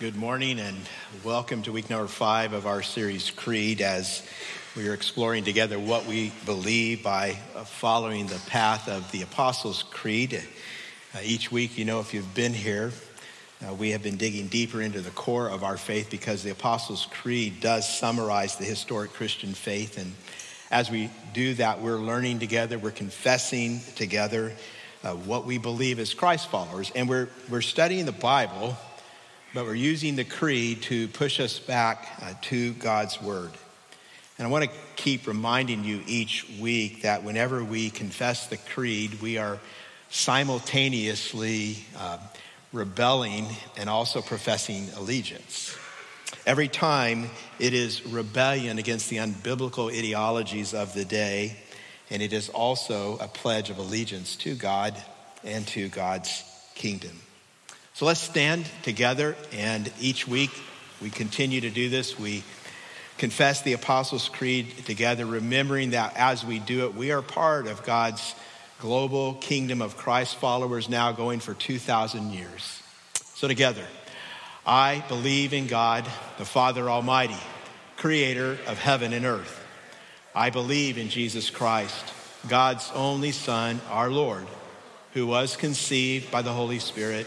Good morning and welcome to week number five of our series Creed as we are exploring together what we believe by following the path of the Apostles' Creed. Uh, each week, you know, if you've been here, uh, we have been digging deeper into the core of our faith because the Apostles' Creed does summarize the historic Christian faith. And as we do that, we're learning together, we're confessing together uh, what we believe as Christ followers. And we're, we're studying the Bible but we're using the creed to push us back uh, to God's word. And I want to keep reminding you each week that whenever we confess the creed, we are simultaneously uh, rebelling and also professing allegiance. Every time it is rebellion against the unbiblical ideologies of the day, and it is also a pledge of allegiance to God and to God's kingdom. So let's stand together, and each week we continue to do this. We confess the Apostles' Creed together, remembering that as we do it, we are part of God's global kingdom of Christ followers now going for 2,000 years. So, together, I believe in God, the Father Almighty, creator of heaven and earth. I believe in Jesus Christ, God's only Son, our Lord, who was conceived by the Holy Spirit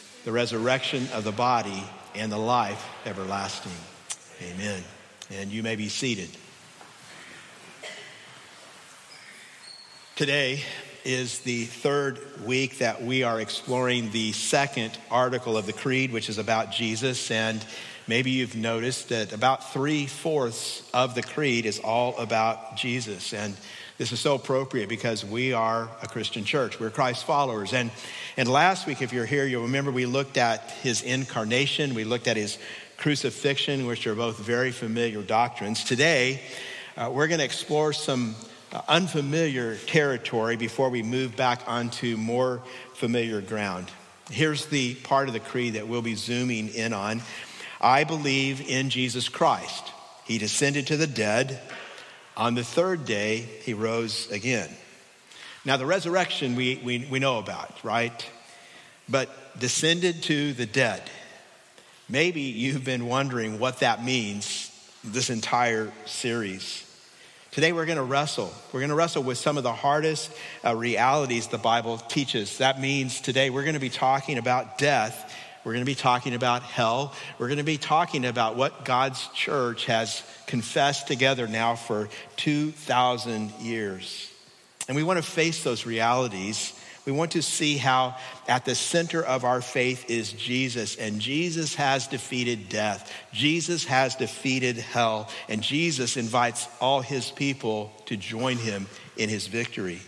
the resurrection of the body, and the life everlasting. Amen. And you may be seated. Today is the third week that we are exploring the second article of the Creed, which is about Jesus. And maybe you've noticed that about three fourths of the Creed is all about Jesus. And this is so appropriate because we are a Christian church. We're Christ followers. And, and last week, if you're here, you'll remember we looked at his incarnation, we looked at his crucifixion, which are both very familiar doctrines. Today, uh, we're going to explore some uh, unfamiliar territory before we move back onto more familiar ground. Here's the part of the creed that we'll be zooming in on. I believe in Jesus Christ. He descended to the dead on the third day, he rose again. Now, the resurrection we, we, we know about, right? But descended to the dead. Maybe you've been wondering what that means this entire series. Today, we're going to wrestle. We're going to wrestle with some of the hardest uh, realities the Bible teaches. That means today we're going to be talking about death we're going to be talking about hell. We're going to be talking about what God's church has confessed together now for 2,000 years. And we want to face those realities. We want to see how at the center of our faith is Jesus, and Jesus has defeated death. Jesus has defeated hell, and Jesus invites all his people to join him in his victory.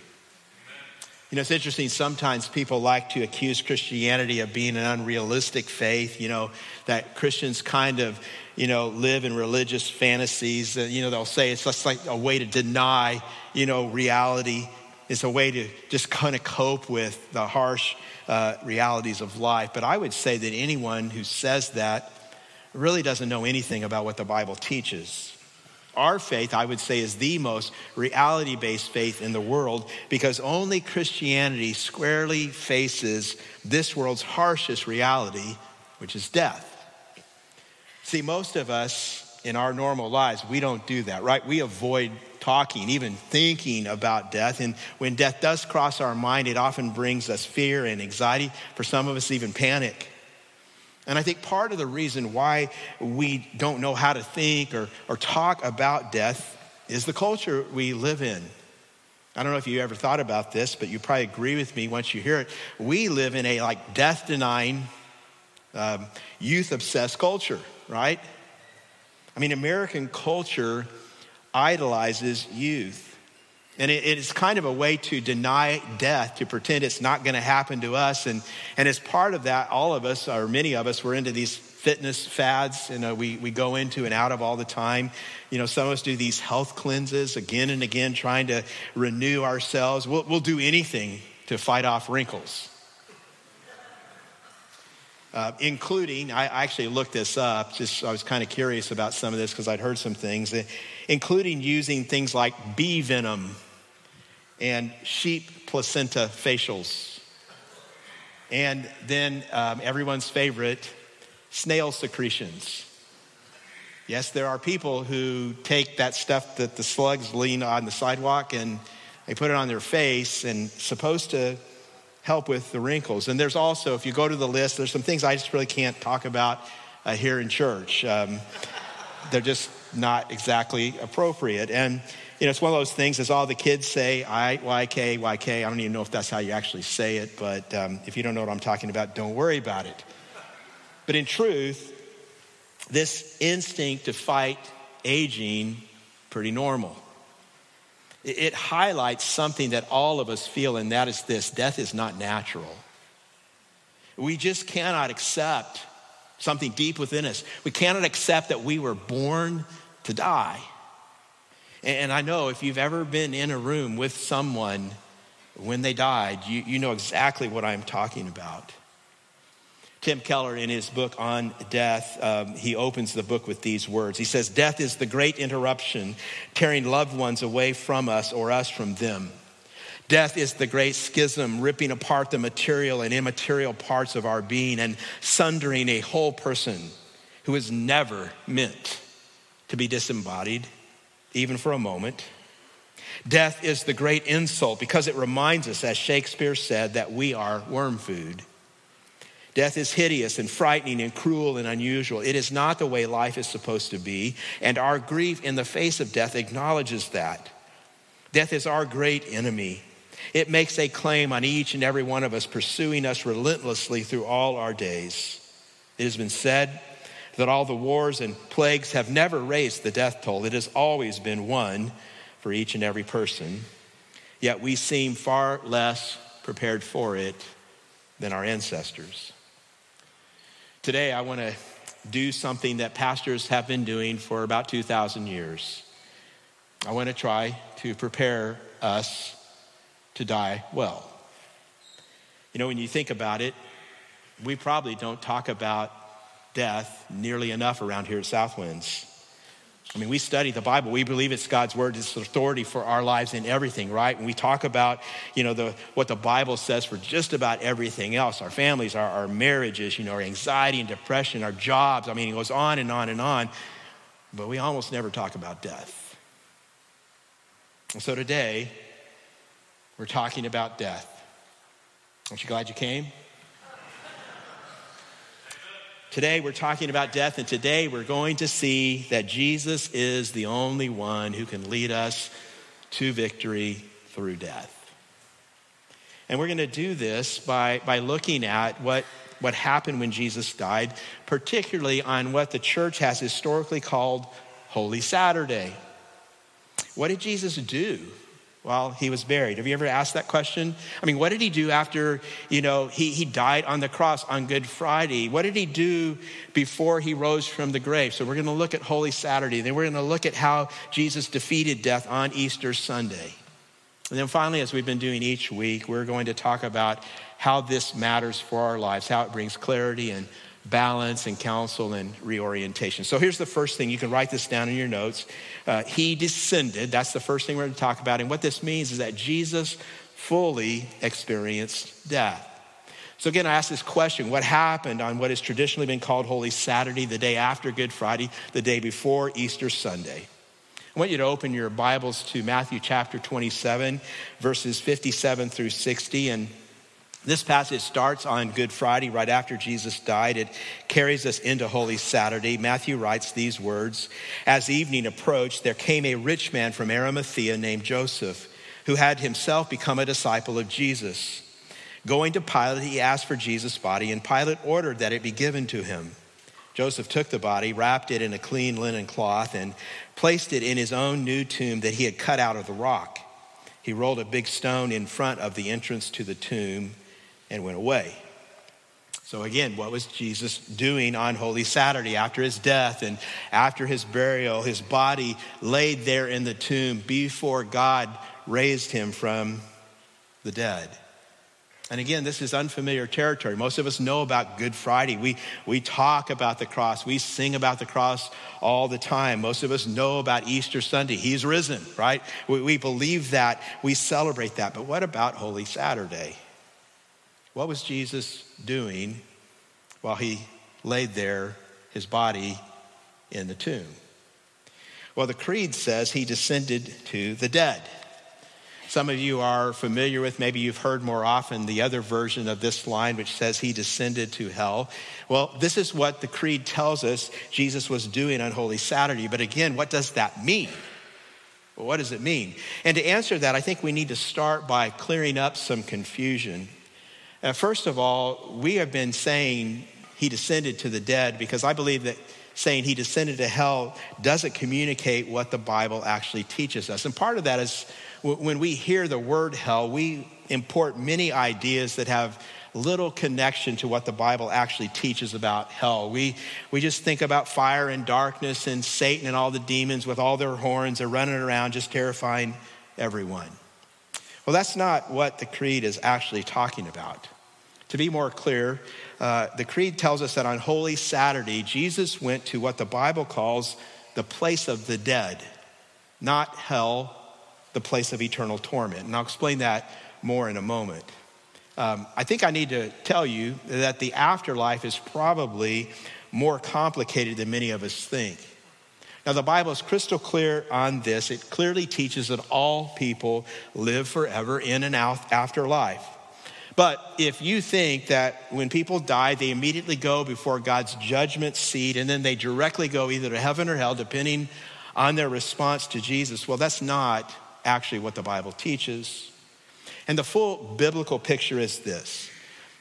You know, it's interesting. Sometimes people like to accuse Christianity of being an unrealistic faith, you know, that Christians kind of, you know, live in religious fantasies. You know, they'll say it's just like a way to deny, you know, reality. It's a way to just kind of cope with the harsh uh, realities of life. But I would say that anyone who says that really doesn't know anything about what the Bible teaches. Our faith, I would say, is the most reality based faith in the world because only Christianity squarely faces this world's harshest reality, which is death. See, most of us in our normal lives, we don't do that, right? We avoid talking, even thinking about death. And when death does cross our mind, it often brings us fear and anxiety. For some of us, even panic. And I think part of the reason why we don't know how to think or, or talk about death is the culture we live in. I don't know if you ever thought about this, but you probably agree with me once you hear it. We live in a like death denying, um, youth obsessed culture, right? I mean, American culture idolizes youth. And it, is kind of a way to deny death, to pretend it's not going to happen to us. And, and as part of that, all of us, or many of us, we're into these fitness fads you uh, know, we, we go into and out of all the time. You know, some of us do these health cleanses again and again, trying to renew ourselves. We'll, we'll do anything to fight off wrinkles. Uh, including, I actually looked this up, just I was kind of curious about some of this because I'd heard some things, uh, including using things like bee venom and sheep placenta facials. And then um, everyone's favorite, snail secretions. Yes, there are people who take that stuff that the slugs lean on the sidewalk and they put it on their face and supposed to help with the wrinkles. And there's also, if you go to the list, there's some things I just really can't talk about uh, here in church. Um, they're just not exactly appropriate. And, you know, it's one of those things, as all the kids say, I, YK, YK. I don't even know if that's how you actually say it, but um, if you don't know what I'm talking about, don't worry about it. But in truth, this instinct to fight aging, pretty normal. It highlights something that all of us feel, and that is this death is not natural. We just cannot accept something deep within us. We cannot accept that we were born to die. And I know if you've ever been in a room with someone when they died, you, you know exactly what I'm talking about. Tim Keller, in his book on death, um, he opens the book with these words. He says, Death is the great interruption, tearing loved ones away from us or us from them. Death is the great schism, ripping apart the material and immaterial parts of our being and sundering a whole person who is never meant to be disembodied, even for a moment. Death is the great insult because it reminds us, as Shakespeare said, that we are worm food. Death is hideous and frightening and cruel and unusual. It is not the way life is supposed to be, and our grief in the face of death acknowledges that. Death is our great enemy. It makes a claim on each and every one of us, pursuing us relentlessly through all our days. It has been said that all the wars and plagues have never raised the death toll, it has always been one for each and every person. Yet we seem far less prepared for it than our ancestors. Today, I want to do something that pastors have been doing for about 2,000 years. I want to try to prepare us to die well. You know, when you think about it, we probably don't talk about death nearly enough around here at Southwinds. I mean, we study the Bible. We believe it's God's word. It's authority for our lives in everything, right? And we talk about, you know, the, what the Bible says for just about everything else our families, our, our marriages, you know, our anxiety and depression, our jobs. I mean, it goes on and on and on. But we almost never talk about death. And so today, we're talking about death. Aren't you glad you came? Today we're talking about death, and today we're going to see that Jesus is the only one who can lead us to victory through death. And we're going to do this by, by looking at what, what happened when Jesus died, particularly on what the church has historically called Holy Saturday. What did Jesus do while he was buried. Have you ever asked that question? I mean, what did he do after, you know, he, he died on the cross on Good Friday? What did he do before he rose from the grave? So we're going to look at Holy Saturday. Then we're going to look at how Jesus defeated death on Easter Sunday. And then finally, as we've been doing each week, we're going to talk about how this matters for our lives, how it brings clarity and balance and counsel and reorientation. So here's the first thing. You can write this down in your notes. Uh, he descended. That's the first thing we're going to talk about. And what this means is that Jesus fully experienced death. So again, I ask this question what happened on what has traditionally been called Holy Saturday, the day after Good Friday, the day before Easter Sunday? I want you to open your Bibles to Matthew chapter 27, verses 57 through 60. And this passage starts on Good Friday, right after Jesus died. It carries us into Holy Saturday. Matthew writes these words As evening approached, there came a rich man from Arimathea named Joseph, who had himself become a disciple of Jesus. Going to Pilate, he asked for Jesus' body, and Pilate ordered that it be given to him. Joseph took the body, wrapped it in a clean linen cloth, and placed it in his own new tomb that he had cut out of the rock. He rolled a big stone in front of the entrance to the tomb and went away. So, again, what was Jesus doing on Holy Saturday after his death and after his burial? His body laid there in the tomb before God raised him from the dead. And again, this is unfamiliar territory. Most of us know about Good Friday. We, we talk about the cross. We sing about the cross all the time. Most of us know about Easter Sunday. He's risen, right? We, we believe that. We celebrate that. But what about Holy Saturday? What was Jesus doing while he laid there, his body in the tomb? Well, the Creed says he descended to the dead. Some of you are familiar with, maybe you've heard more often the other version of this line, which says he descended to hell. Well, this is what the Creed tells us Jesus was doing on Holy Saturday. But again, what does that mean? Well, what does it mean? And to answer that, I think we need to start by clearing up some confusion. Uh, first of all, we have been saying he descended to the dead because I believe that saying he descended to hell doesn't communicate what the Bible actually teaches us. And part of that is when we hear the word hell, we import many ideas that have little connection to what the Bible actually teaches about hell. We, we just think about fire and darkness and Satan and all the demons with all their horns are running around just terrifying everyone. Well, that's not what the creed is actually talking about. To be more clear, uh, the creed tells us that on Holy Saturday, Jesus went to what the Bible calls the place of the dead, not hell the place of eternal torment. And I'll explain that more in a moment. Um, I think I need to tell you that the afterlife is probably more complicated than many of us think. Now, the Bible is crystal clear on this. It clearly teaches that all people live forever in and out after life. But if you think that when people die, they immediately go before God's judgment seat and then they directly go either to heaven or hell, depending on their response to Jesus, well, that's not actually what the Bible teaches. And the full biblical picture is this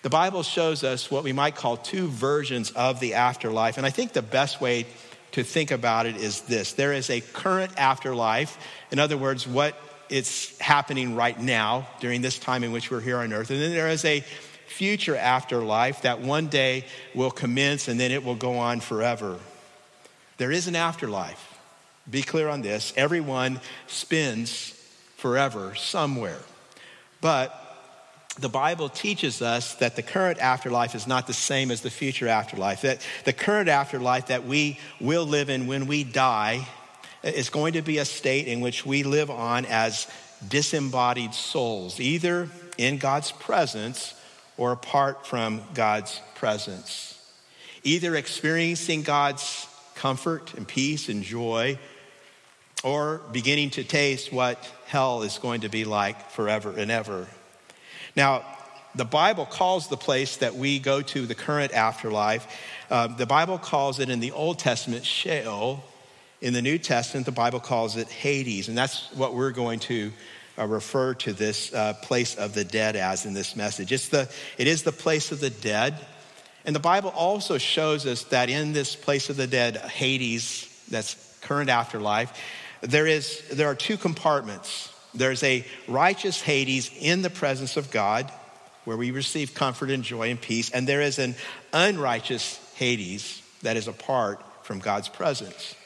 the Bible shows us what we might call two versions of the afterlife. And I think the best way to think about it is this there is a current afterlife. In other words, what it's happening right now during this time in which we're here on earth. And then there is a future afterlife that one day will commence and then it will go on forever. There is an afterlife. Be clear on this. Everyone spends forever somewhere. But the Bible teaches us that the current afterlife is not the same as the future afterlife. That the current afterlife that we will live in when we die is going to be a state in which we live on as disembodied souls, either in God's presence or apart from God's presence. Either experiencing God's comfort and peace and joy or beginning to taste what hell is going to be like forever and ever. Now, the Bible calls the place that we go to the current afterlife, uh, the Bible calls it in the Old Testament Sheol. In the New Testament, the Bible calls it Hades. And that's what we're going to uh, refer to this uh, place of the dead as in this message. It's the, it is the place of the dead. And the Bible also shows us that in this place of the dead, Hades, that's current afterlife, there, is, there are two compartments. There's a righteous Hades in the presence of God, where we receive comfort and joy and peace, and there is an unrighteous Hades that is apart from God's presence.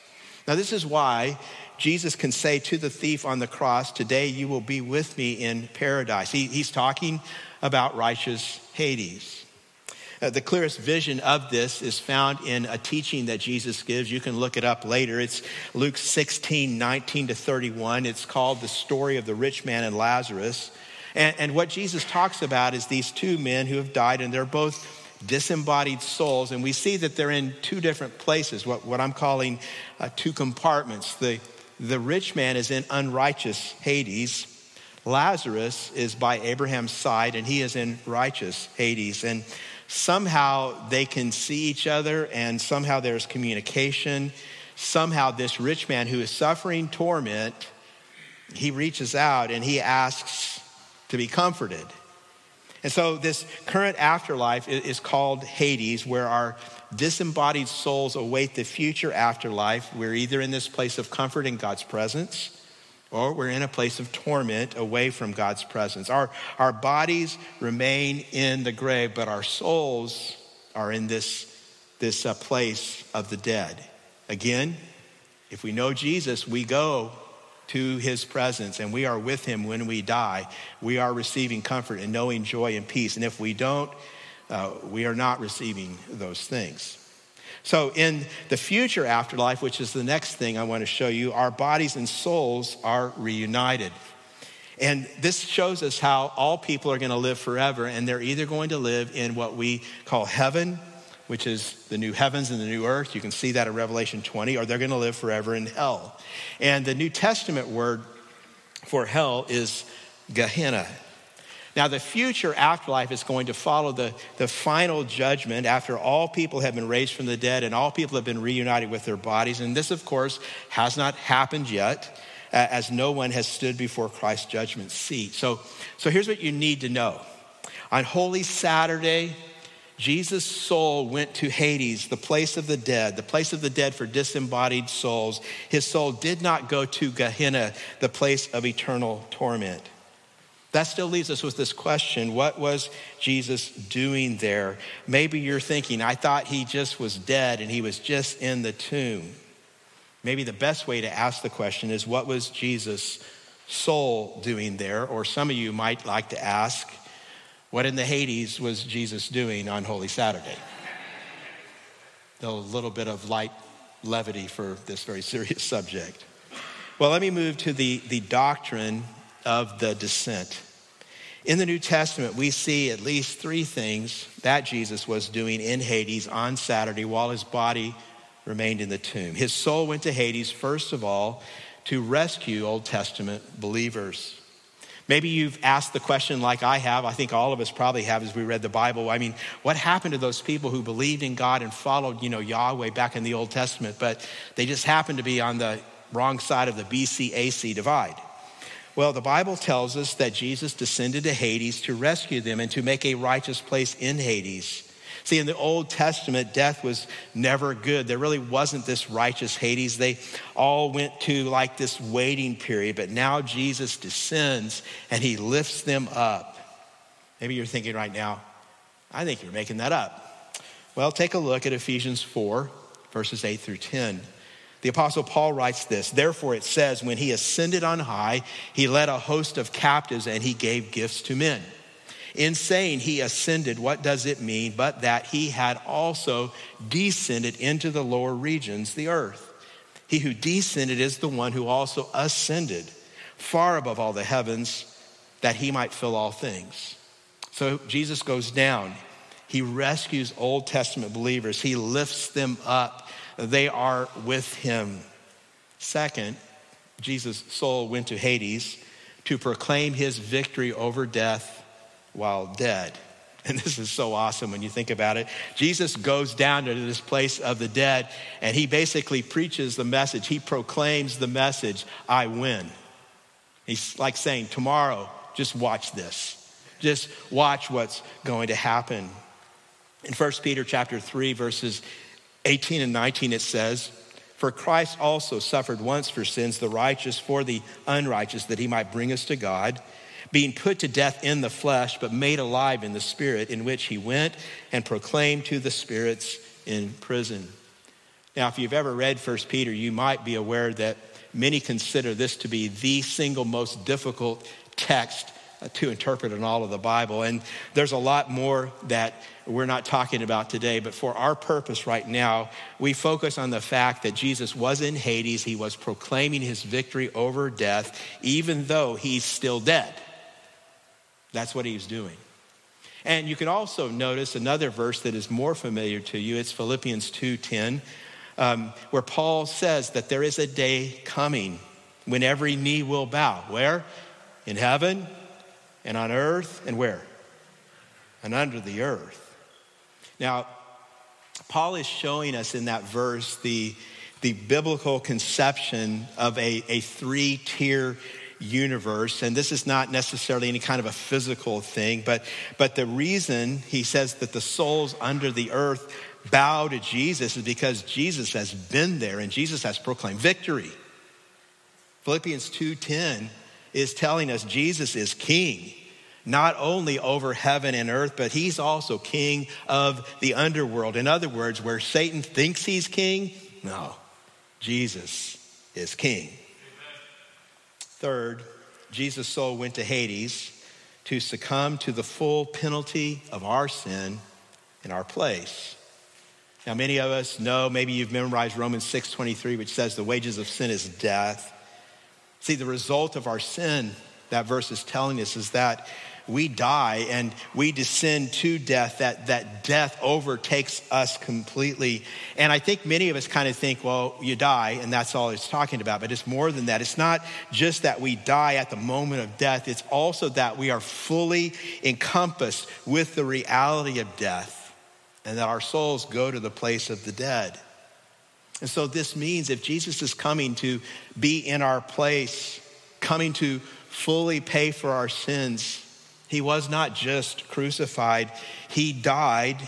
Now, this is why Jesus can say to the thief on the cross, Today you will be with me in paradise. He, he's talking about righteous Hades. Uh, the clearest vision of this is found in a teaching that Jesus gives. You can look it up later. It's Luke 16, 19 to 31. It's called the story of the rich man and Lazarus. And, and what Jesus talks about is these two men who have died, and they're both disembodied souls. And we see that they're in two different places, what, what I'm calling uh, two compartments. The, the rich man is in unrighteous Hades. Lazarus is by Abraham's side, and he is in righteous Hades. And somehow they can see each other and somehow there's communication. Somehow, this rich man who is suffering torment, he reaches out and he asks to be comforted. And so, this current afterlife is called Hades, where our disembodied souls await the future afterlife. We're either in this place of comfort in God's presence or we're in a place of torment away from God's presence. Our, our bodies remain in the grave, but our souls are in this, this uh, place of the dead. Again, if we know Jesus, we go to his presence and we are with him when we die. We are receiving comfort and knowing joy and peace. And if we don't, uh, we are not receiving those things. So, in the future afterlife, which is the next thing I want to show you, our bodies and souls are reunited. And this shows us how all people are going to live forever, and they're either going to live in what we call heaven, which is the new heavens and the new earth. You can see that in Revelation 20, or they're going to live forever in hell. And the New Testament word for hell is Gehenna. Now, the future afterlife is going to follow the, the final judgment after all people have been raised from the dead and all people have been reunited with their bodies. And this, of course, has not happened yet, as no one has stood before Christ's judgment seat. So, so here's what you need to know. On Holy Saturday, Jesus' soul went to Hades, the place of the dead, the place of the dead for disembodied souls. His soul did not go to Gehenna, the place of eternal torment. That still leaves us with this question what was Jesus doing there? Maybe you're thinking, I thought he just was dead and he was just in the tomb. Maybe the best way to ask the question is, what was Jesus' soul doing there? Or some of you might like to ask, what in the Hades was Jesus doing on Holy Saturday? a little bit of light levity for this very serious subject. Well, let me move to the, the doctrine of the descent. In the New Testament, we see at least three things that Jesus was doing in Hades on Saturday while his body remained in the tomb. His soul went to Hades, first of all, to rescue Old Testament believers. Maybe you've asked the question like I have. I think all of us probably have as we read the Bible. I mean, what happened to those people who believed in God and followed, you know, Yahweh back in the Old Testament, but they just happened to be on the wrong side of the BC AC divide? Well, the Bible tells us that Jesus descended to Hades to rescue them and to make a righteous place in Hades. See, in the Old Testament, death was never good. There really wasn't this righteous Hades. They all went to like this waiting period, but now Jesus descends and he lifts them up. Maybe you're thinking right now, I think you're making that up. Well, take a look at Ephesians 4, verses 8 through 10. The Apostle Paul writes this Therefore, it says, when he ascended on high, he led a host of captives and he gave gifts to men. In saying he ascended, what does it mean but that he had also descended into the lower regions, the earth? He who descended is the one who also ascended far above all the heavens that he might fill all things. So Jesus goes down. He rescues Old Testament believers, he lifts them up they are with him. Second, Jesus' soul went to Hades to proclaim his victory over death while dead. And this is so awesome when you think about it. Jesus goes down to this place of the dead and he basically preaches the message. He proclaims the message I win. He's like saying, Tomorrow, just watch this. Just watch what's going to happen. In 1 Peter chapter 3, verses 18 and 19, it says, For Christ also suffered once for sins, the righteous for the unrighteous, that he might bring us to God, being put to death in the flesh, but made alive in the spirit, in which he went and proclaimed to the spirits in prison. Now, if you've ever read 1 Peter, you might be aware that many consider this to be the single most difficult text uh, to interpret in all of the Bible. And there's a lot more that we're not talking about today, but for our purpose right now, we focus on the fact that Jesus was in Hades. He was proclaiming his victory over death, even though he's still dead. That's what he's doing. And you can also notice another verse that is more familiar to you. It's Philippians 2:10, um, where Paul says that there is a day coming when every knee will bow. Where? In heaven and on earth and where? And under the earth. Now, Paul is showing us in that verse the, the biblical conception of a, a three tier universe. And this is not necessarily any kind of a physical thing, but, but the reason he says that the souls under the earth bow to Jesus is because Jesus has been there and Jesus has proclaimed victory. Philippians 2:10 is telling us Jesus is king, not only over heaven and earth, but he's also king of the underworld. In other words, where Satan thinks he's king, no, Jesus is king. Third, Jesus' soul went to Hades to succumb to the full penalty of our sin in our place. Now, many of us know, maybe you've memorized Romans 6.23, which says the wages of sin is death. See, the result of our sin, that verse is telling us, is that we die and we descend to death, that, that death overtakes us completely. And I think many of us kind of think, well, you die, and that's all it's talking about. But it's more than that. It's not just that we die at the moment of death, it's also that we are fully encompassed with the reality of death and that our souls go to the place of the dead. And so this means if Jesus is coming to be in our place, coming to fully pay for our sins, he was not just crucified, he died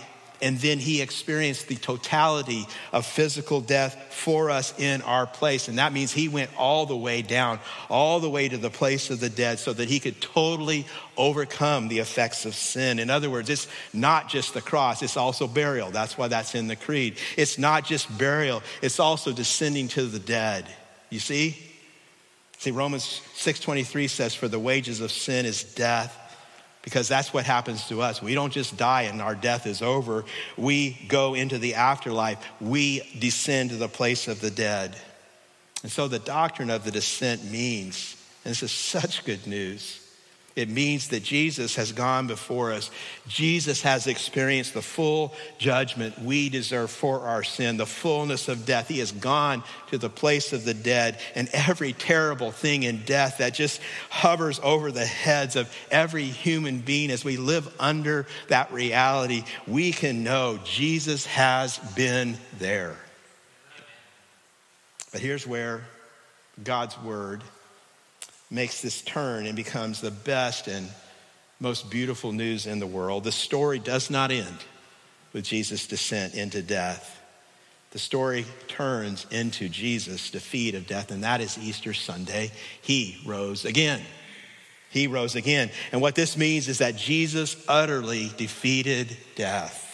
and then he experienced the totality of physical death for us in our place. And that means he went all the way down, all the way to the place of the dead, so that he could totally overcome the effects of sin. In other words, it's not just the cross, it's also burial. That's why that's in the creed. It's not just burial, it's also descending to the dead. You see? See, Romans 6:23 says, For the wages of sin is death because that's what happens to us. We don't just die and our death is over. We go into the afterlife. We descend to the place of the dead. And so the doctrine of the descent means, and this is such good news, it means that Jesus has gone before us. Jesus has experienced the full judgment we deserve for our sin, the fullness of death. He has gone to the place of the dead, and every terrible thing in death that just hovers over the heads of every human being as we live under that reality, we can know Jesus has been there. But here's where God's word makes this turn and becomes the best and most beautiful news in the world. The story does not end with Jesus' descent into death. The story turns into Jesus' defeat of death, and that is Easter Sunday. He rose again. He rose again. And what this means is that Jesus utterly defeated death.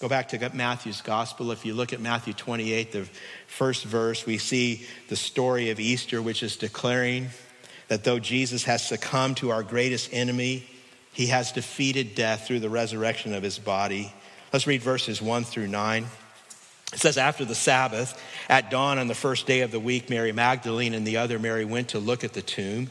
Go back to Matthew's gospel. If you look at Matthew 28, the first verse, we see the story of Easter, which is declaring that though Jesus has succumbed to our greatest enemy, he has defeated death through the resurrection of his body. Let's read verses 1 through 9. It says, After the Sabbath, at dawn on the first day of the week, Mary Magdalene and the other Mary went to look at the tomb.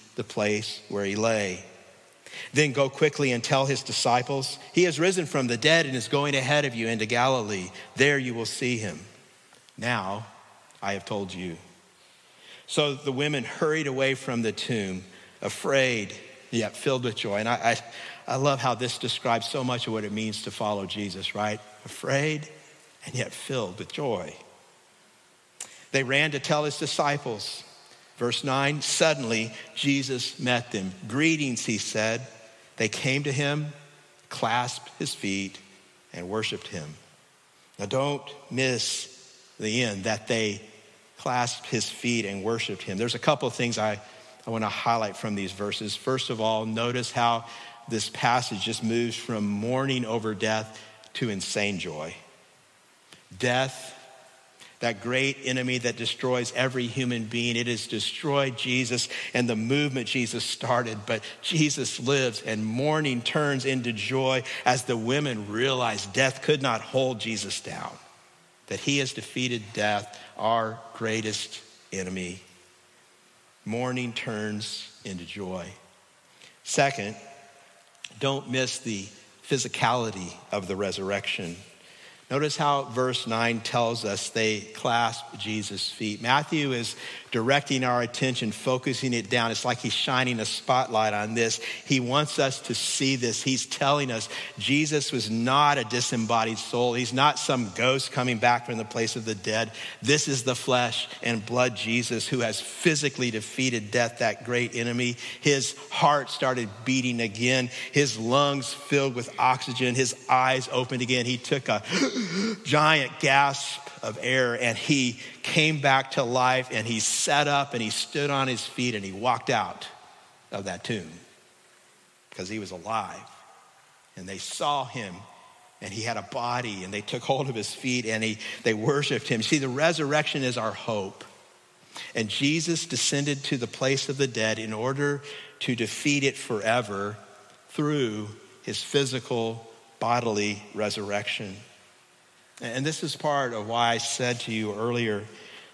the place where he lay. Then go quickly and tell his disciples, He has risen from the dead and is going ahead of you into Galilee. There you will see him. Now I have told you. So the women hurried away from the tomb, afraid, yet filled with joy. And I, I, I love how this describes so much of what it means to follow Jesus, right? Afraid and yet filled with joy. They ran to tell his disciples. Verse 9 Suddenly Jesus met them. Greetings, he said. They came to him, clasped his feet, and worshiped him. Now, don't miss the end that they clasped his feet and worshiped him. There's a couple of things I, I want to highlight from these verses. First of all, notice how this passage just moves from mourning over death to insane joy. Death that great enemy that destroys every human being. It has destroyed Jesus and the movement Jesus started, but Jesus lives and mourning turns into joy as the women realize death could not hold Jesus down, that he has defeated death, our greatest enemy. Mourning turns into joy. Second, don't miss the physicality of the resurrection. Notice how verse 9 tells us they clasped Jesus' feet. Matthew is directing our attention, focusing it down. It's like he's shining a spotlight on this. He wants us to see this. He's telling us Jesus was not a disembodied soul. He's not some ghost coming back from the place of the dead. This is the flesh and blood Jesus who has physically defeated death, that great enemy. His heart started beating again, his lungs filled with oxygen, his eyes opened again. He took a giant gasp of air and he came back to life and he sat up and he stood on his feet and he walked out of that tomb because he was alive. And they saw him and he had a body and they took hold of his feet and he, they worshiped him. See, the resurrection is our hope. And Jesus descended to the place of the dead in order to defeat it forever through his physical bodily resurrection. And this is part of why I said to you earlier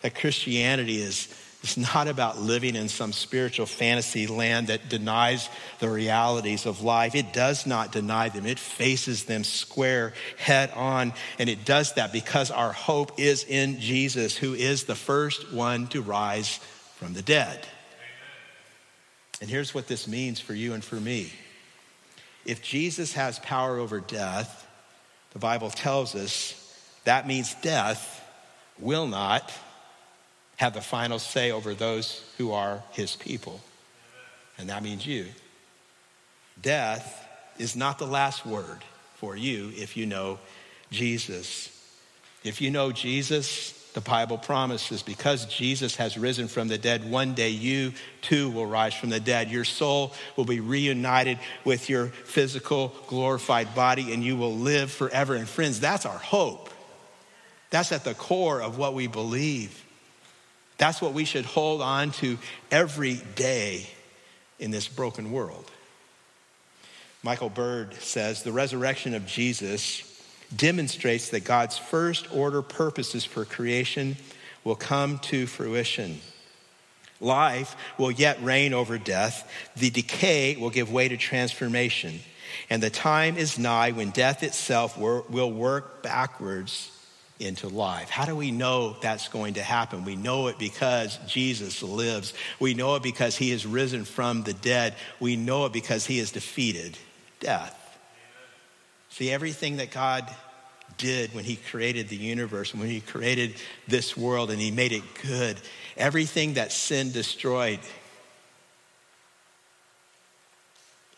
that Christianity is, is not about living in some spiritual fantasy land that denies the realities of life. It does not deny them, it faces them square head on. And it does that because our hope is in Jesus, who is the first one to rise from the dead. And here's what this means for you and for me. If Jesus has power over death, the Bible tells us that means death will not have the final say over those who are his people. And that means you. Death is not the last word for you if you know Jesus. If you know Jesus, the Bible promises because Jesus has risen from the dead, one day you too will rise from the dead. Your soul will be reunited with your physical glorified body and you will live forever. And friends, that's our hope. That's at the core of what we believe. That's what we should hold on to every day in this broken world. Michael Bird says the resurrection of Jesus demonstrates that God's first order purposes for creation will come to fruition. Life will yet reign over death, the decay will give way to transformation, and the time is nigh when death itself will work backwards into life. How do we know that's going to happen? We know it because Jesus lives. We know it because he has risen from the dead. We know it because he has defeated death. See, everything that God did when he created the universe, when he created this world and he made it good, everything that sin destroyed,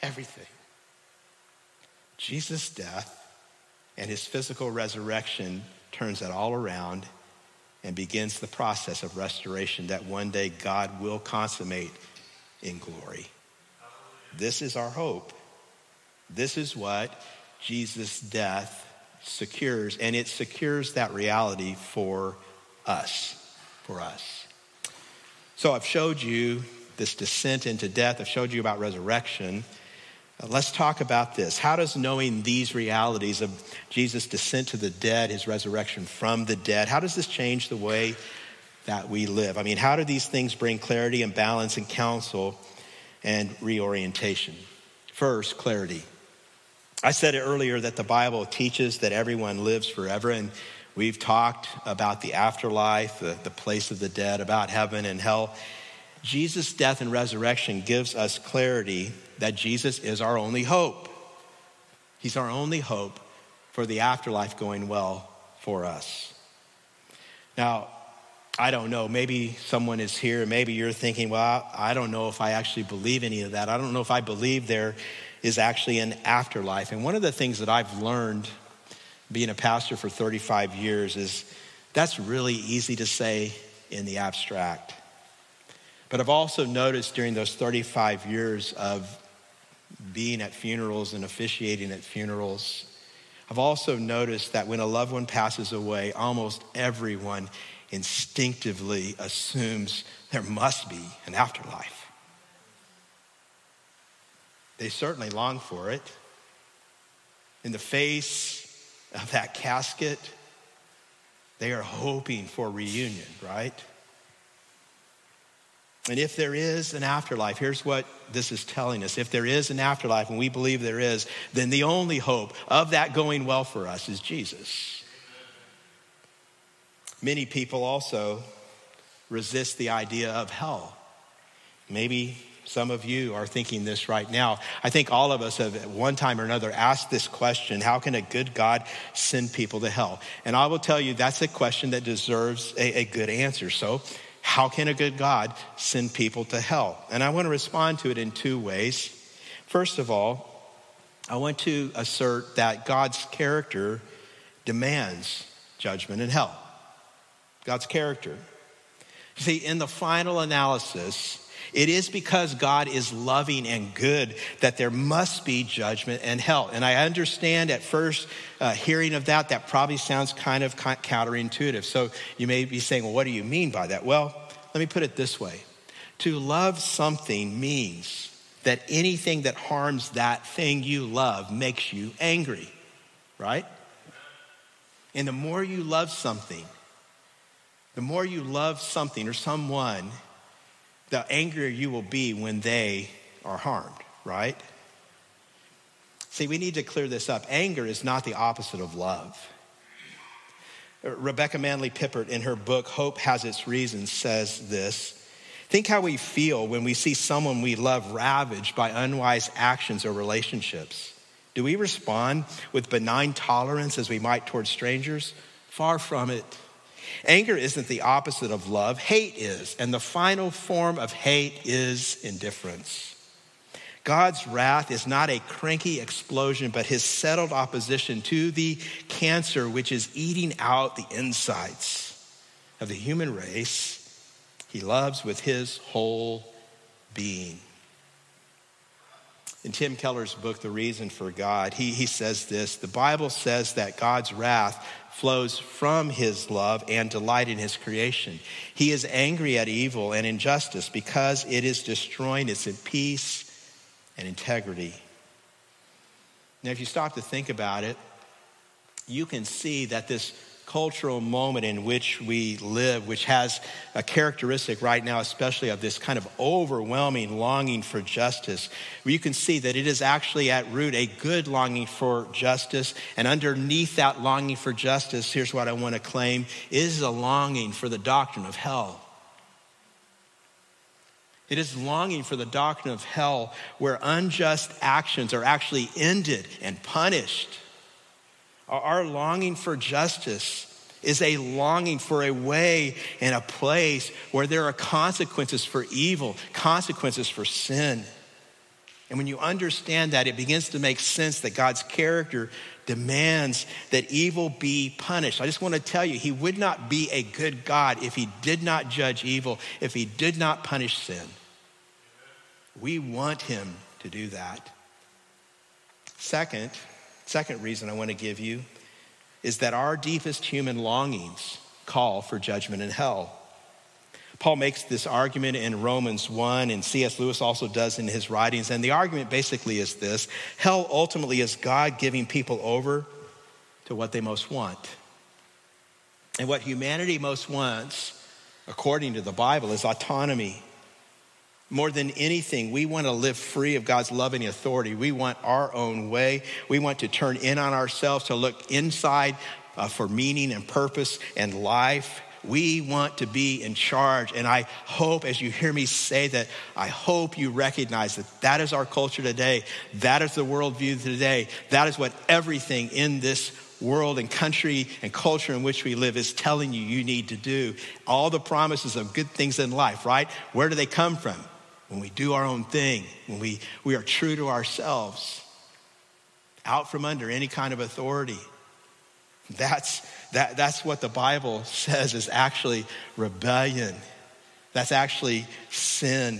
everything. Jesus' death and his physical resurrection turns that all around and begins the process of restoration that one day God will consummate in glory. This is our hope. This is what Jesus' death secures, and it secures that reality for us. For us. So I've showed you this descent into death, I've showed you about resurrection. Uh, let's talk about this. How does knowing these realities of Jesus' descent to the dead, his resurrection from the dead, how does this change the way that we live? I mean, how do these things bring clarity and balance and counsel and reorientation? First, clarity. I said it earlier that the Bible teaches that everyone lives forever, and we've talked about the afterlife, the, the place of the dead, about heaven and hell. Jesus' death and resurrection gives us clarity that Jesus is our only hope. He's our only hope for the afterlife going well for us. Now, I don't know. Maybe someone is here. Maybe you're thinking, well, I don't know if I actually believe any of that. I don't know if I believe there is actually an afterlife. And one of the things that I've learned being a pastor for 35 years is that's really easy to say in the abstract. But I've also noticed during those 35 years of being at funerals and officiating at funerals, I've also noticed that when a loved one passes away, almost everyone instinctively assumes there must be an afterlife. They certainly long for it. In the face of that casket, they are hoping for reunion, right? And if there is an afterlife, here's what this is telling us. If there is an afterlife, and we believe there is, then the only hope of that going well for us is Jesus. Many people also resist the idea of hell. Maybe some of you are thinking this right now. I think all of us have at one time or another asked this question How can a good God send people to hell? And I will tell you that's a question that deserves a, a good answer. So, how can a good God send people to hell? And I want to respond to it in two ways. First of all, I want to assert that God's character demands judgment and hell. God's character. See, in the final analysis, it is because God is loving and good that there must be judgment and hell. And I understand at first uh, hearing of that, that probably sounds kind of counterintuitive. So you may be saying, well, what do you mean by that? Well, let me put it this way to love something means that anything that harms that thing you love makes you angry, right? And the more you love something, the more you love something or someone, the angrier you will be when they are harmed, right? See, we need to clear this up. Anger is not the opposite of love. Rebecca Manley Pippert, in her book, Hope Has Its Reasons, says this Think how we feel when we see someone we love ravaged by unwise actions or relationships. Do we respond with benign tolerance as we might towards strangers? Far from it. Anger isn't the opposite of love, hate is. And the final form of hate is indifference. God's wrath is not a cranky explosion, but his settled opposition to the cancer which is eating out the insides of the human race he loves with his whole being. In Tim Keller's book, The Reason for God, he, he says this The Bible says that God's wrath flows from his love and delight in his creation. He is angry at evil and injustice because it is destroying its peace and integrity. Now, if you stop to think about it, you can see that this cultural moment in which we live, which has a characteristic right now, especially of this kind of overwhelming longing for justice, where you can see that it is actually at root a good longing for justice. And underneath that longing for justice, here's what I want to claim is a longing for the doctrine of hell. It is longing for the doctrine of hell where unjust actions are actually ended and punished our longing for justice is a longing for a way and a place where there are consequences for evil, consequences for sin. And when you understand that, it begins to make sense that God's character demands that evil be punished. I just want to tell you, He would not be a good God if He did not judge evil, if He did not punish sin. We want Him to do that. Second, Second reason I want to give you is that our deepest human longings call for judgment in hell. Paul makes this argument in Romans 1, and C.S. Lewis also does in his writings. And the argument basically is this hell ultimately is God giving people over to what they most want. And what humanity most wants, according to the Bible, is autonomy more than anything, we want to live free of God's loving authority. We want our own way. We want to turn in on ourselves, to look inside uh, for meaning and purpose and life. We want to be in charge. And I hope, as you hear me say that, I hope you recognize that that is our culture today. That is the worldview today. That is what everything in this world and country and culture in which we live is telling you you need to do. All the promises of good things in life, right? Where do they come from? When we do our own thing, when we, we are true to ourselves, out from under any kind of authority. That's, that, that's what the Bible says is actually rebellion. That's actually sin.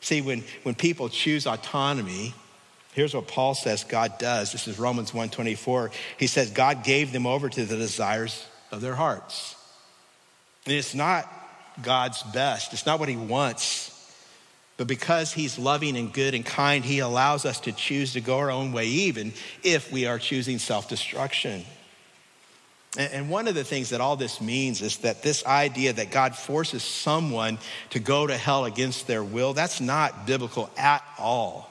See, when, when people choose autonomy, here's what Paul says God does. This is Romans 1.24. He says God gave them over to the desires of their hearts. And it's not God's best. It's not what he wants. But because he's loving and good and kind, he allows us to choose to go our own way, even if we are choosing self destruction. And one of the things that all this means is that this idea that God forces someone to go to hell against their will, that's not biblical at all.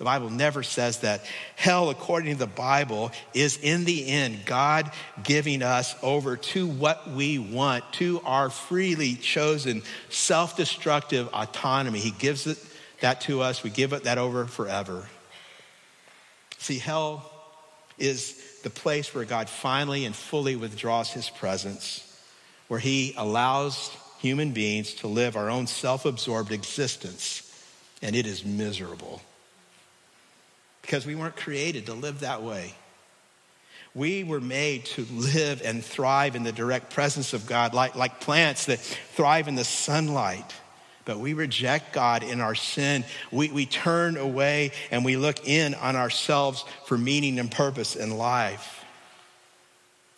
The Bible never says that. Hell, according to the Bible, is in the end God giving us over to what we want, to our freely chosen self destructive autonomy. He gives it, that to us, we give it that over forever. See, hell is the place where God finally and fully withdraws his presence, where he allows human beings to live our own self absorbed existence, and it is miserable because we weren't created to live that way. We were made to live and thrive in the direct presence of God, like, like plants that thrive in the sunlight. But we reject God in our sin. We, we turn away and we look in on ourselves for meaning and purpose in life.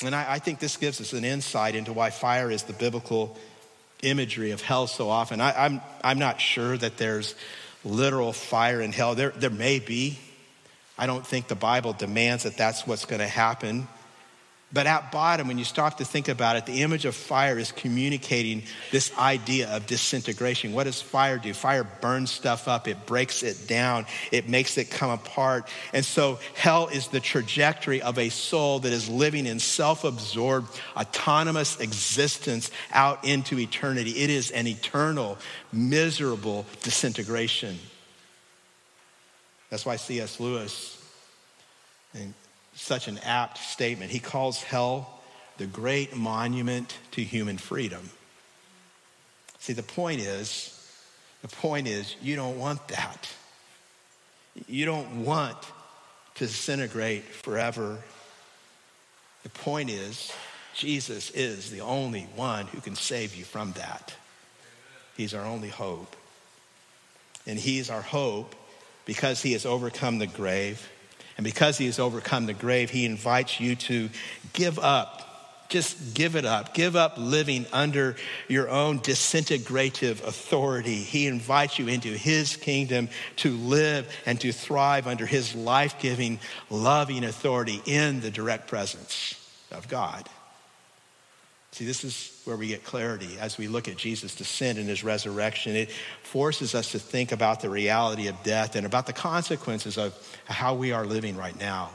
And I, I think this gives us an insight into why fire is the biblical imagery of hell so often. I, I'm, I'm not sure that there's literal fire in hell. There, there may be. I don't think the Bible demands that that's what's going to happen. But at bottom, when you start to think about it, the image of fire is communicating this idea of disintegration. What does fire do? Fire burns stuff up, it breaks it down, it makes it come apart. And so, hell is the trajectory of a soul that is living in self absorbed, autonomous existence out into eternity. It is an eternal, miserable disintegration. That's why C.S. Lewis, in such an apt statement, he calls hell the great monument to human freedom. See, the point is, the point is, you don't want that. You don't want to disintegrate forever. The point is, Jesus is the only one who can save you from that. He's our only hope. And He's our hope because he has overcome the grave. And because he has overcome the grave, he invites you to give up. Just give it up. Give up living under your own disintegrative authority. He invites you into his kingdom to live and to thrive under his life giving, loving authority in the direct presence of God. See, this is where we get clarity as we look at Jesus' descent and his resurrection. It forces us to think about the reality of death and about the consequences of how we are living right now.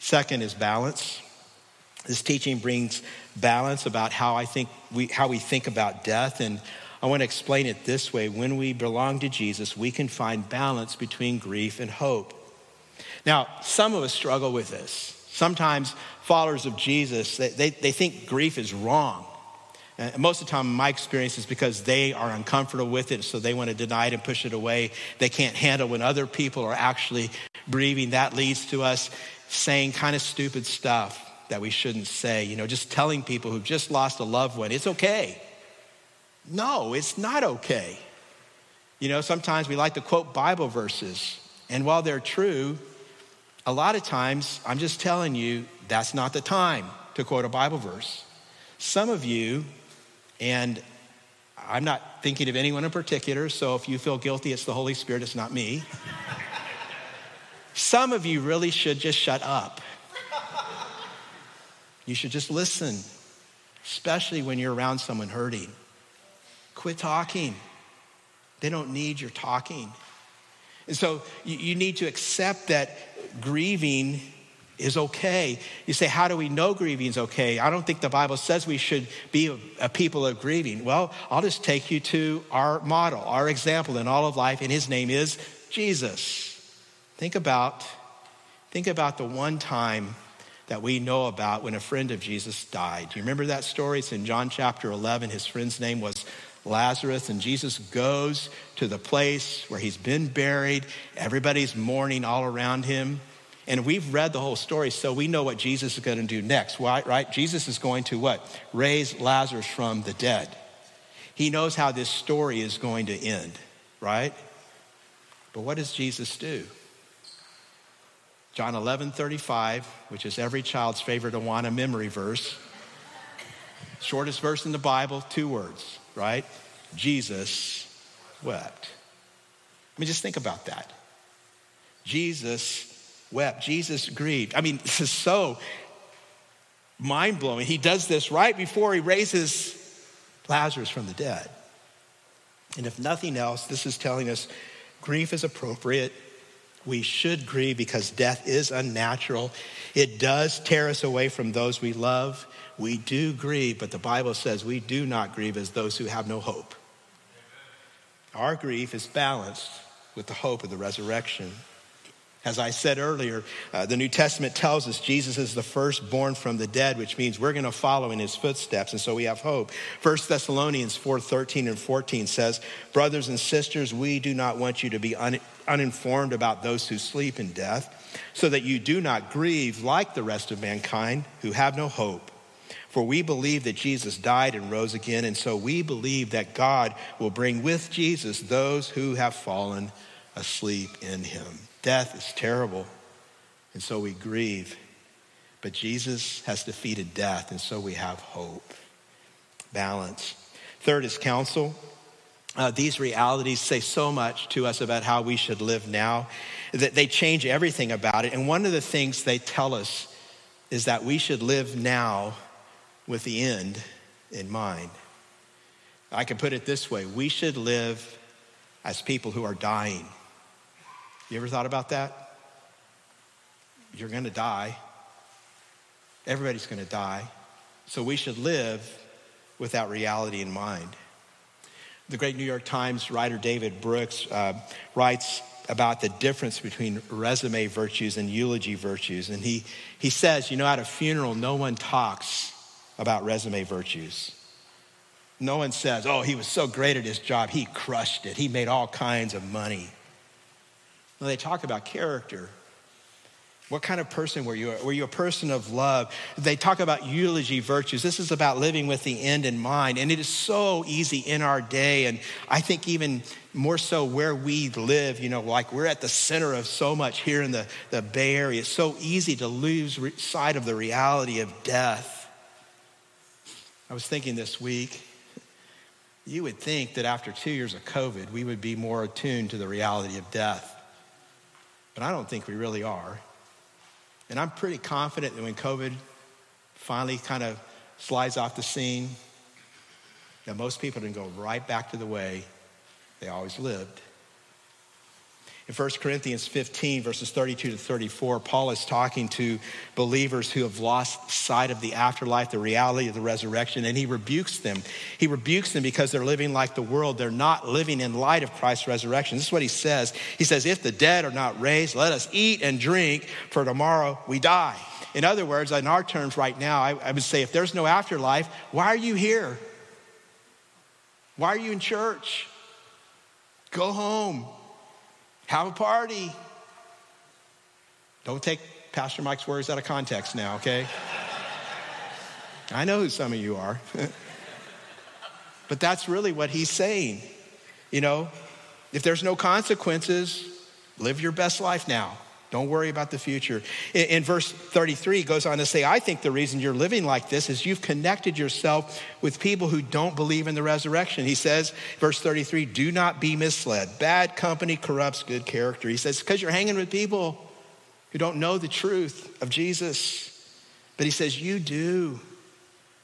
Second is balance. This teaching brings balance about how I think we how we think about death and I want to explain it this way. When we belong to Jesus, we can find balance between grief and hope. Now, some of us struggle with this. Sometimes followers of Jesus, they, they, they think grief is wrong. And most of the time, my experience is because they are uncomfortable with it, so they want to deny it and push it away. They can't handle when other people are actually grieving. That leads to us saying kind of stupid stuff that we shouldn't say. You know, just telling people who've just lost a loved one, it's okay. No, it's not okay. You know, sometimes we like to quote Bible verses, and while they're true, a lot of times, I'm just telling you, that's not the time to quote a Bible verse. Some of you, and I'm not thinking of anyone in particular, so if you feel guilty, it's the Holy Spirit, it's not me. Some of you really should just shut up. You should just listen, especially when you're around someone hurting. Quit talking. They don't need your talking. And so you, you need to accept that grieving is okay. You say, How do we know grieving is okay? I don't think the Bible says we should be a, a, people of grieving. Well, I'll just take you to our model, our example in all of life, and his name is Jesus. Think about, think about the one time that we know about when a friend of Jesus died. Do you remember that story? It's in John chapter 11. His friend's name was Lazarus, and Jesus goes to the place where he's been buried. Everybody's mourning all around him. And we've read the whole story, so we know what Jesus is going to do next, right? right? Jesus is going to what? Raise Lazarus from the dead. He knows how this story is going to end, right? But what does Jesus do? John 11, 35, which is every child's favorite Awana memory verse. Shortest verse in the Bible, two words right? Jesus wept. I mean, just think about that. Jesus wept. Jesus grieved. I mean, this is so mind blowing. He does this right before he raises Lazarus from the dead. And if nothing else, this is telling us grief is appropriate We should grieve because death is unnatural. It does tear us away from those we love. We do grieve, but the Bible says we do not grieve as those who have no hope. Our grief is balanced with the hope of the resurrection. As I said earlier, uh, the New Testament tells us Jesus is the firstborn from the dead, which means we're going to follow in his footsteps, and so we have hope. 1 Thessalonians 4 13 and 14 says, Brothers and sisters, we do not want you to be un- uninformed about those who sleep in death, so that you do not grieve like the rest of mankind who have no hope. For we believe that Jesus died and rose again, and so we believe that God will bring with Jesus those who have fallen asleep in him. Death is terrible, and so we grieve. But Jesus has defeated death, and so we have hope. Balance. Third is counsel. Uh, these realities say so much to us about how we should live now that they change everything about it. And one of the things they tell us is that we should live now with the end in mind. I can put it this way we should live as people who are dying. You ever thought about that? You're going to die. Everybody's going to die. So we should live with that reality in mind. The great New York Times writer David Brooks uh, writes about the difference between resume virtues and eulogy virtues. And he, he says, you know, at a funeral, no one talks about resume virtues. No one says, oh, he was so great at his job, he crushed it, he made all kinds of money. No, they talk about character. What kind of person were you? Were you a person of love? They talk about eulogy virtues. This is about living with the end in mind. And it is so easy in our day. And I think even more so where we live, you know, like we're at the center of so much here in the, the Bay Area. It's so easy to lose sight of the reality of death. I was thinking this week, you would think that after two years of COVID, we would be more attuned to the reality of death. But I don't think we really are. And I'm pretty confident that when COVID finally kind of slides off the scene, that most people to go right back to the way they always lived. In 1 Corinthians 15, verses 32 to 34, Paul is talking to believers who have lost sight of the afterlife, the reality of the resurrection, and he rebukes them. He rebukes them because they're living like the world. They're not living in light of Christ's resurrection. This is what he says. He says, If the dead are not raised, let us eat and drink, for tomorrow we die. In other words, in our terms right now, I, I would say if there's no afterlife, why are you here? Why are you in church? Go home. Have a party. Don't take Pastor Mike's words out of context now, okay? I know who some of you are. but that's really what he's saying. You know, if there's no consequences, live your best life now. Don't worry about the future. In, in, verse 33, he goes on to say, I think the reason you're living like this is you've connected yourself with people who don't believe in the resurrection. He says, verse 33, do not be misled. Bad company corrupts good character. He says, because you're hanging with people who don't know the truth of Jesus. But he says, you do.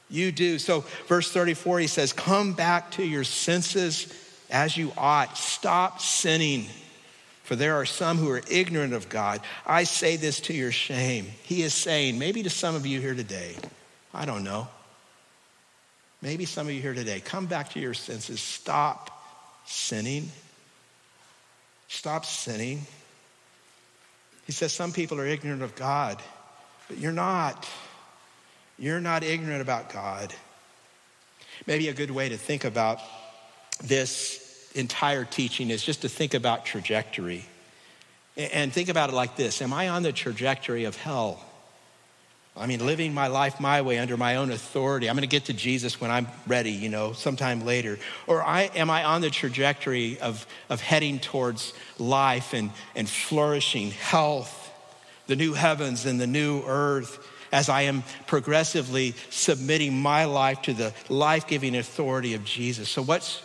You do. So, verse 34, he says, Come back to your senses as you ought. Stop sinning for there are some who are ignorant of God. I say this to your shame. He is saying, maybe to some of you here today, I don't know. Maybe some of you here today, come back to your senses. Stop sinning. Stop sinning. He says some people are ignorant of God, but you're not. You're not ignorant about God. Maybe a good way to think about this entire teaching is just to think about trajectory. And think about it like this Am I on the trajectory of hell? I mean, living my life my way under my own authority. I'm going to get to Jesus when I'm ready, you know, sometime later. Or I, am I on the trajectory of, of heading towards life and, and flourishing, health, the new heavens and the new earth, as I am progressively submitting my life to the life giving authority of Jesus? So, what's,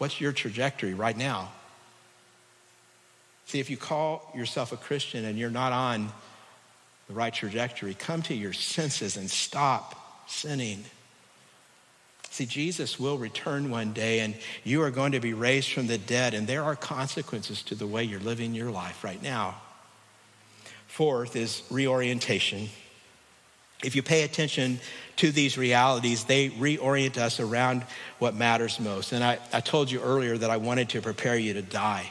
What's your trajectory right now? See, if you call yourself a Christian and you're not on the right trajectory, come to your senses and stop sinning. See, Jesus will return one day and you are going to be raised from the dead, and there are consequences to the way you're living your life right now. Fourth is reorientation. If you pay attention to these realities, they reorient us around what matters most. And I, I told you earlier that I wanted to prepare you to die.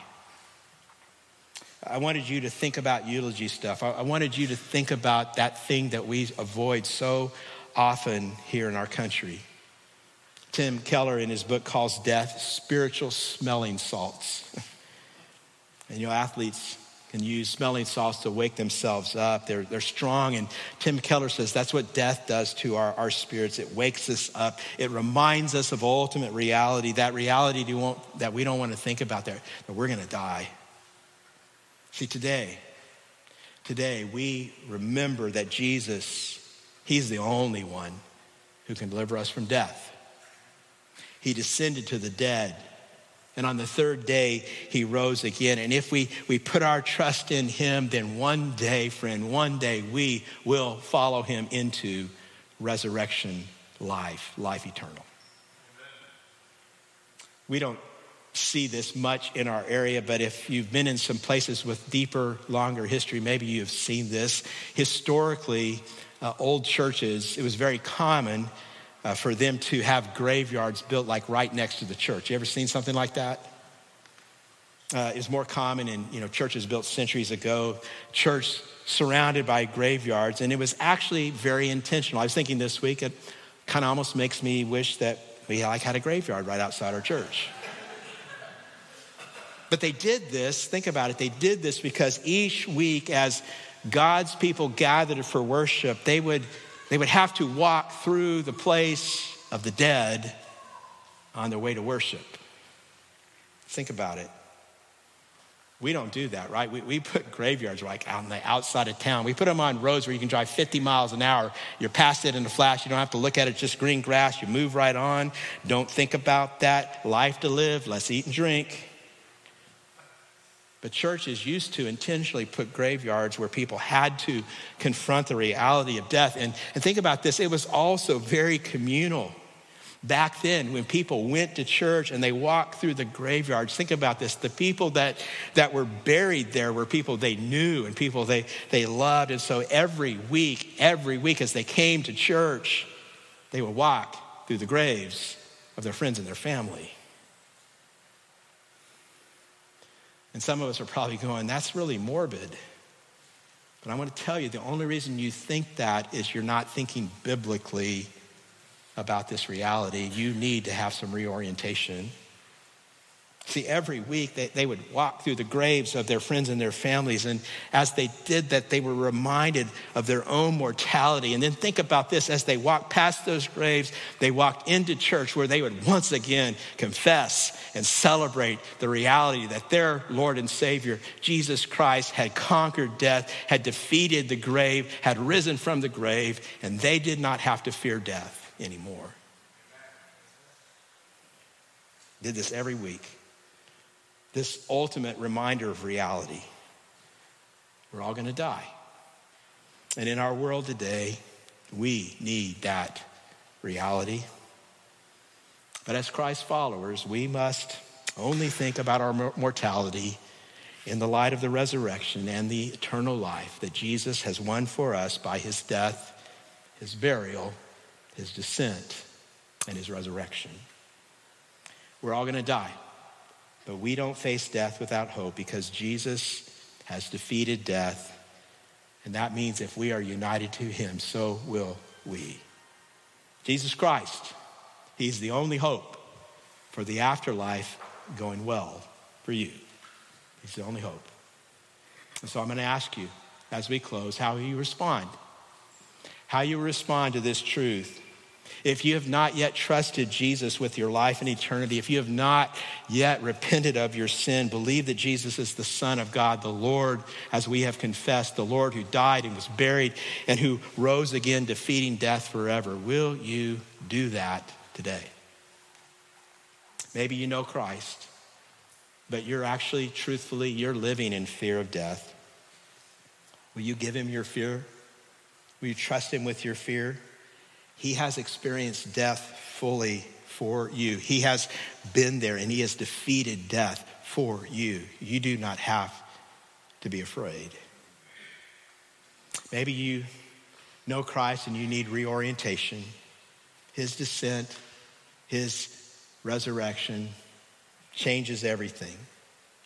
I wanted you to think about eulogy stuff. I, I wanted you to think about that thing that we avoid so often here in our country. Tim Keller, in his book, calls death spiritual smelling salts. and you know, athletes can use smelling salts to wake themselves up. They're, they're strong. And Tim Keller says that's what death does to our, our spirits. It wakes us up. It reminds us of ultimate reality, that reality that we don't want to think about, that, that we're going to die. See, today, today we remember that Jesus, He's the only one who can deliver us from death. He descended to the dead and on the third day, he rose again. And if we, we put our trust in him, then one day, friend, one day we will follow him into resurrection life, life eternal. We don't see this much in our area, but if you've been in some places with deeper, longer history, maybe you've seen this. Historically, uh, old churches, it was very common uh, for them to have graveyards built like right next to the church. You ever seen something like that? Uh, is more common in you know churches built centuries ago. Church surrounded by graveyards, and it was actually very intentional. I was thinking this week, it kind of almost makes me wish that we like had a graveyard right outside our church. But they did this, think about it, they did this because each week as God's people gathered for worship, they would they would have to walk through the place of the dead on their way to worship. Think about it. We don't do that, right? We, we put graveyards like out on the outside of town. We put them on roads where you can drive 50 miles an hour. You're past it in a flash. You don't have to look at it, just green grass. You move right on. Don't think about that. Life to live. Let's eat and drink. But churches used to intentionally put graveyards where people had to confront the reality of death. And, and think about this it was also very communal. Back then, when people went to church and they walked through the graveyards, think about this. The people that, that were buried there were people they knew and people they, they loved. And so every week, every week as they came to church, they would walk through the graves of their friends and their family. And some of us are probably going, that's really morbid. But I want to tell you the only reason you think that is you're not thinking biblically about this reality. You need to have some reorientation. See, every week they, they would walk through the graves of their friends and their families. And as they did that, they were reminded of their own mortality. And then think about this as they walked past those graves, they walked into church where they would once again confess and celebrate the reality that their Lord and Savior, Jesus Christ, had conquered death, had defeated the grave, had risen from the grave, and they did not have to fear death anymore. Did this every week this ultimate reminder of reality. We're all going to die. And in our world today, we need that reality. But as Christ followers, we must only think about our mortality in the light of the resurrection and the eternal life that Jesus has won for us by his death, his burial, his descent, and his resurrection. We're all going to die. But we don't face death without hope because Jesus has defeated death. And that means if we are united to him, so will we. Jesus Christ, he's the only hope for the afterlife going well for you. He's the only hope. And so I'm going to ask you as we close how you respond. How you respond to this truth if you have not yet trusted Jesus with your life and eternity, if you have not yet repented of your sin, believe that Jesus is the Son of God, the Lord, as we have confessed, the Lord who died and was buried and who rose again, defeating death forever, will you do that today? Maybe you know Christ, but you're actually, truthfully, you're living in fear of death. Will you give him your fear? Will you trust him with your fear? He has experienced death fully for you. He has been there and he has defeated death for you. You do not have to be afraid. Maybe you know Christ and you need reorientation. His descent, his resurrection changes everything.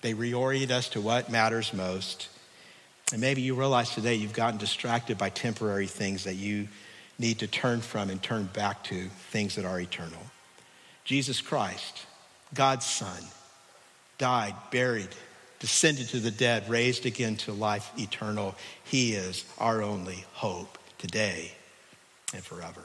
They reorient us to what matters most. And maybe you realize today you've gotten distracted by temporary things that you need to turn from and turn back to things that are eternal. Jesus Christ, God's Son, died, buried, descended to the dead, raised again to life eternal. He is our only hope today and forever.